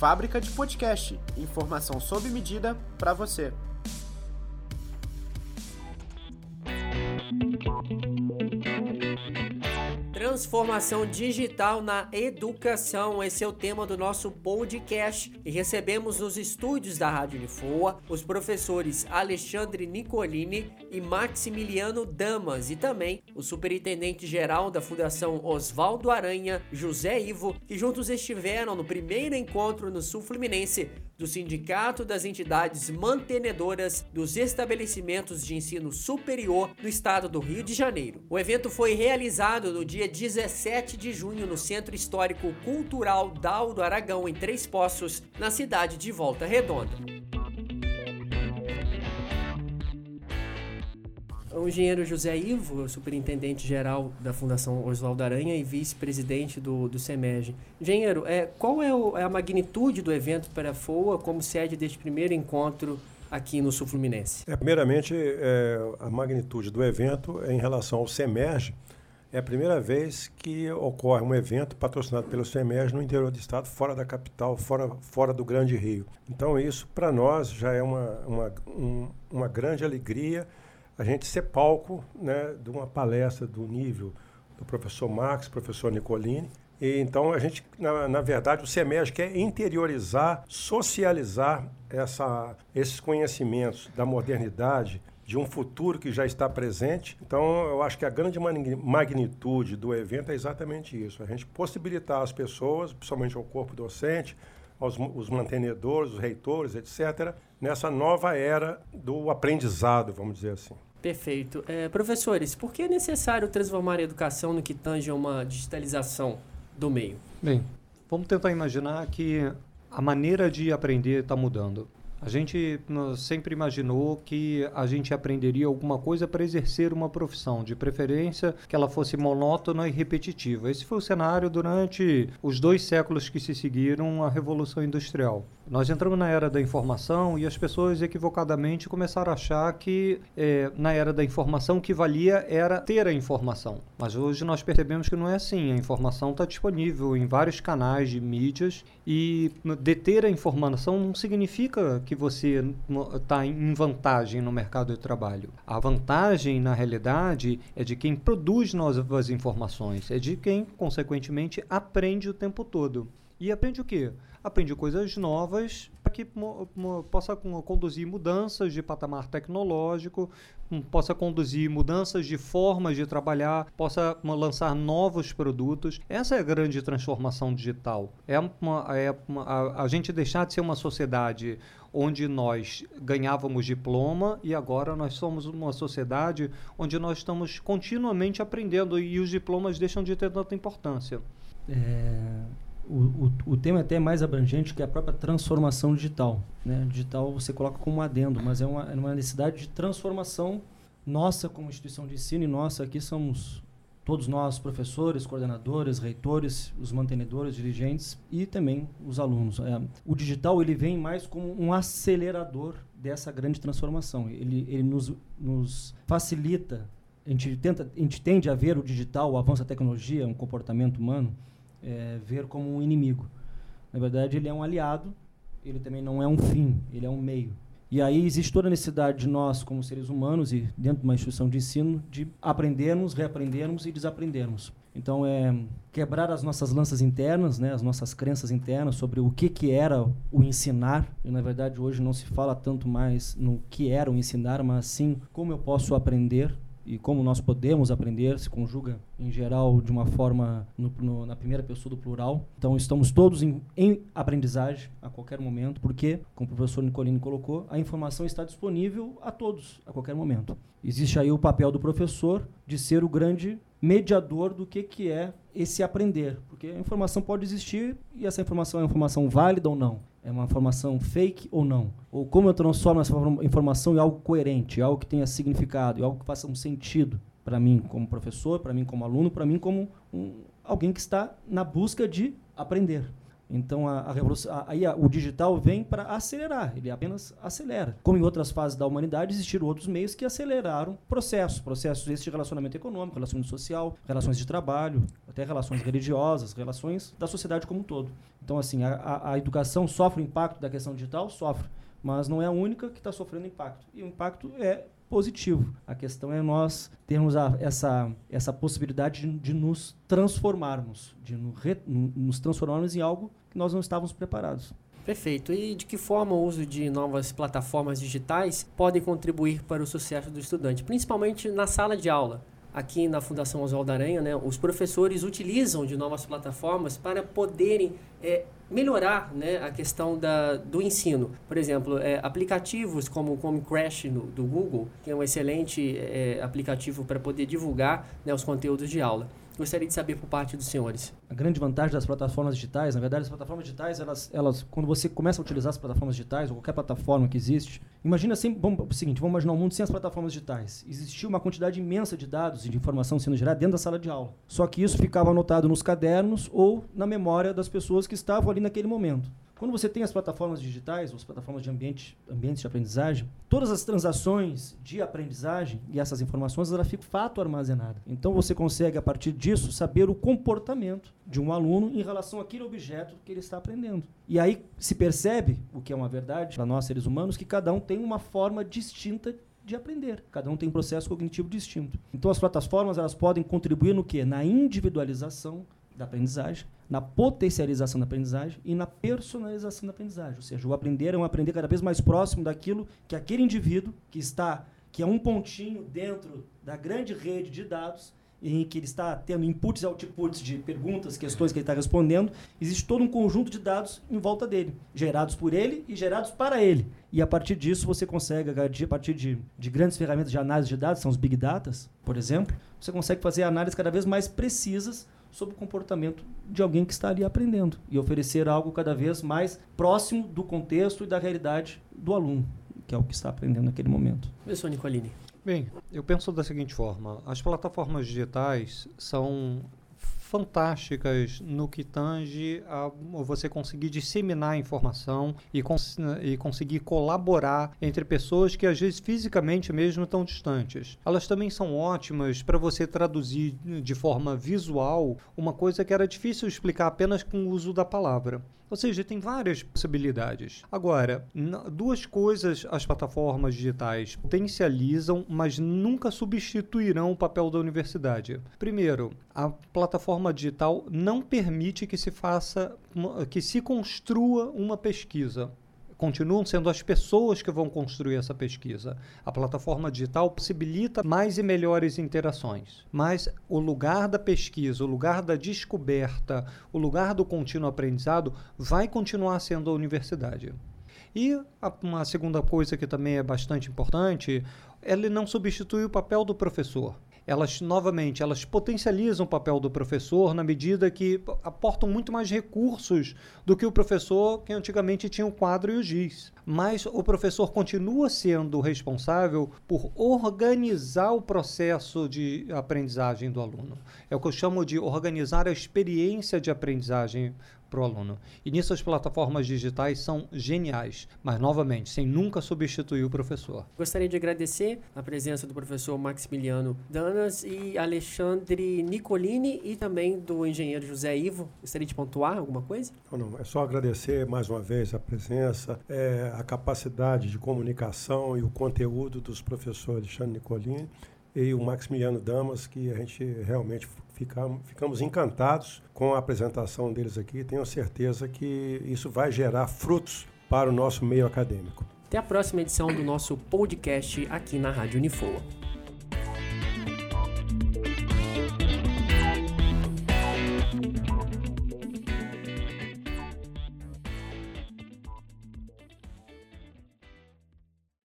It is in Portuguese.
Fábrica de Podcast, informação sob medida para você. Transformação digital na educação, esse é o tema do nosso podcast. E recebemos nos estúdios da Rádio Unifoa os professores Alexandre Nicolini e Maximiliano Damas. E também o superintendente geral da Fundação Oswaldo Aranha, José Ivo, que juntos estiveram no primeiro encontro no Sul Fluminense do Sindicato das Entidades Mantenedoras dos Estabelecimentos de Ensino Superior do Estado do Rio de Janeiro. O evento foi realizado no dia 17 de junho no Centro Histórico Cultural Daldo Aragão, em Três Poços, na cidade de Volta Redonda. O engenheiro José Ivo, superintendente-geral da Fundação Oswaldo Aranha e vice-presidente do, do SEMEG. Engenheiro, é, qual é, o, é, a magnitude do evento para a FOA como sede deste primeiro encontro aqui no Sul Fluminense? É, primeiramente, é, a magnitude do evento em relação ao SEMEG, é a primeira vez que ocorre um evento patrocinado pelo SEMEG no interior do estado, fora da capital, fora, fora do Grande Rio. Então, isso para nós já é uma, uma, um, uma grande alegria a gente ser palco né, de uma palestra do nível do professor Max, professor Nicolini. E, então, a gente, na, na verdade, o SEMEG quer interiorizar, socializar essa, esses conhecimentos da modernidade, de um futuro que já está presente. Então, eu acho que a grande magnitude do evento é exatamente isso: a gente possibilitar às pessoas, principalmente ao corpo docente, aos os mantenedores, os reitores, etc., nessa nova era do aprendizado, vamos dizer assim. Perfeito. É, professores, por que é necessário transformar a educação no que tange a uma digitalização do meio? Bem, vamos tentar imaginar que a maneira de aprender está mudando. A gente sempre imaginou que a gente aprenderia alguma coisa para exercer uma profissão, de preferência que ela fosse monótona e repetitiva. Esse foi o cenário durante os dois séculos que se seguiram à Revolução Industrial. Nós entramos na era da informação e as pessoas equivocadamente começaram a achar que é, na era da informação o que valia era ter a informação. Mas hoje nós percebemos que não é assim. A informação está disponível em vários canais de mídias e deter a informação não significa que você está em vantagem no mercado de trabalho. A vantagem, na realidade, é de quem produz novas informações, é de quem, consequentemente, aprende o tempo todo. E aprende o quê? aprende coisas novas para que possa conduzir mudanças de patamar tecnológico, hum, possa conduzir mudanças de formas de trabalhar, possa lançar novos produtos. Essa é a grande transformação digital. É, uma, é uma, a, a gente deixar de ser uma sociedade onde nós ganhávamos diploma e agora nós somos uma sociedade onde nós estamos continuamente aprendendo e os diplomas deixam de ter tanta importância. É, o, o, tema é até mais abrangente que a própria transformação digital. Né? Digital você coloca como um adendo, mas é uma, é uma necessidade de transformação nossa como instituição de ensino e nossa aqui somos todos nós, professores, coordenadores, reitores, os mantenedores, dirigentes e também os alunos. É, o digital ele vem mais como um acelerador dessa grande transformação. Ele, ele nos, nos facilita. A gente tenta, a gente tende a ver o digital, o avanço da tecnologia, um comportamento humano é, ver como um inimigo. Na verdade, ele é um aliado, ele também não é um fim, ele é um meio. E aí existe toda a necessidade de nós, como seres humanos e dentro de uma instituição de ensino, de aprendermos, reaprendermos e desaprendermos. Então, é quebrar as nossas lanças internas, né, as nossas crenças internas sobre o que, que era o ensinar. E, na verdade, hoje não se fala tanto mais no que era o ensinar, mas sim como eu posso aprender e como nós podemos aprender se conjuga em geral de uma forma no, no, na primeira pessoa do plural. Então estamos todos em, em, aprendizagem a qualquer momento, porque, como o professor Nicolini colocou, a informação está disponível a todos a qualquer momento. Existe aí o papel do professor de ser o grande mediador do que, que é esse aprender, porque a informação pode existir e essa informação é uma informação válida ou não é uma informação fake ou não? Ou como eu transformo essa informação em algo coerente, algo que tenha significado, algo que faça um sentido para mim como professor, para mim como aluno, para mim como um, alguém que está na busca de aprender. Então a, a revolução, aí o digital vem para acelerar, ele apenas acelera. Como em outras fases da humanidade existiram outros meios que aceleraram processos, processos esses de relacionamento econômico, relacionamento social, relações de trabalho, até relações religiosas, relações da sociedade como um todo. Então assim, a, a, a educação sofre o impacto da questão digital, sofre, mas não é a única que está sofrendo impacto. E o impacto é positivo. A questão é nós termos a, essa, essa possibilidade de, de nos transformarmos, de no re, nos transformarmos em algo que nós não estávamos preparados. Perfeito. E de que forma o uso de novas plataformas digitais pode contribuir para o sucesso do estudante, principalmente na sala de aula? Aqui na Fundação Oswaldo Aranha, né, os professores utilizam de novas plataformas para poderem é, melhorar né, a questão da, do ensino. Por exemplo, é, aplicativos como o Crash no, do Google, que é um excelente é, aplicativo para poder divulgar né, os conteúdos de aula. Gostaria de saber por parte dos senhores. A grande vantagem das plataformas digitais, na verdade, as plataformas digitais, elas, elas, quando você começa a utilizar as plataformas digitais, ou qualquer plataforma que existe, imagina assim, vamos, o seguinte, vamos imaginar um mundo sem as plataformas digitais. Existia uma quantidade imensa de dados e de informação sendo gerada dentro da sala de aula. Só que isso ficava anotado nos cadernos ou na memória das pessoas que estavam ali naquele momento. Quando você tem as plataformas digitais, as plataformas de ambiente, ambientes de aprendizagem, todas as transações de aprendizagem e essas informações elas ficam fato armazenadas. Então você consegue a partir disso saber o comportamento de um aluno em relação àquele objeto que ele está aprendendo. E aí se percebe, o que é uma verdade para nós seres humanos, que cada um tem uma forma distinta de aprender. Cada um tem um processo cognitivo distinto. Então as plataformas elas podem contribuir no que? Na individualização da aprendizagem, na potencialização da aprendizagem e na personalização da aprendizagem. Ou seja, o aprender é um aprender cada vez mais próximo daquilo que aquele indivíduo que está, que é um pontinho dentro da grande rede de dados, em que ele está tendo inputs e outputs de perguntas, questões que ele está respondendo, existe todo um conjunto de dados em volta dele, gerados por ele e gerados para ele. E a partir disso você consegue, a partir de, de grandes ferramentas de análise de dados, são os big data, por exemplo, você consegue fazer análises cada vez mais precisas sobre o comportamento de alguém que está ali aprendendo e oferecer algo cada vez mais próximo do contexto e da realidade do aluno, que é o que está aprendendo naquele momento. Professor Nicolini. Bem, eu penso da seguinte forma: as plataformas digitais são fantásticas no que tange a você conseguir disseminar informação e, cons e conseguir colaborar entre pessoas que às vezes fisicamente mesmo estão distantes. Elas também são ótimas para você traduzir de forma visual uma coisa que era difícil explicar apenas com o uso da palavra. Ou seja, tem várias possibilidades. Agora, duas coisas as plataformas digitais potencializam, mas nunca substituirão o papel da universidade. Primeiro, a plataforma digital não permite que se faça, que se construa uma pesquisa continuam sendo as pessoas que vão construir essa pesquisa. A plataforma digital possibilita mais e melhores interações, mas o lugar da pesquisa, o lugar da descoberta, o lugar do contínuo aprendizado vai continuar sendo a universidade. E a, uma segunda coisa que também é bastante importante, ele não substitui o papel do professor elas novamente elas potencializam o papel do professor na medida que aportam muito mais recursos do que o professor que antigamente tinha o quadro e o giz. Mas o professor continua sendo responsável por organizar o processo de aprendizagem do aluno. É o que eu chamo de organizar a experiência de aprendizagem para o aluno. E nisso as plataformas digitais são geniais, mas novamente, sem nunca substituir o professor. Gostaria de agradecer a presença do professor Maximiliano Danas e Alexandre Nicolini e também do engenheiro José Ivo. Gostaria de pontuar alguma coisa? Não, não, é só agradecer mais uma vez a presença, é, a capacidade de comunicação e o conteúdo dos professores Alexandre Nicolini e o Maximiliano Damas, que a gente realmente ficamos, ficamos encantados com a apresentação deles aqui. Tenho certeza que isso vai gerar frutos para o nosso meio acadêmico. Até a próxima edição do nosso podcast aqui na Rádio Unifoa.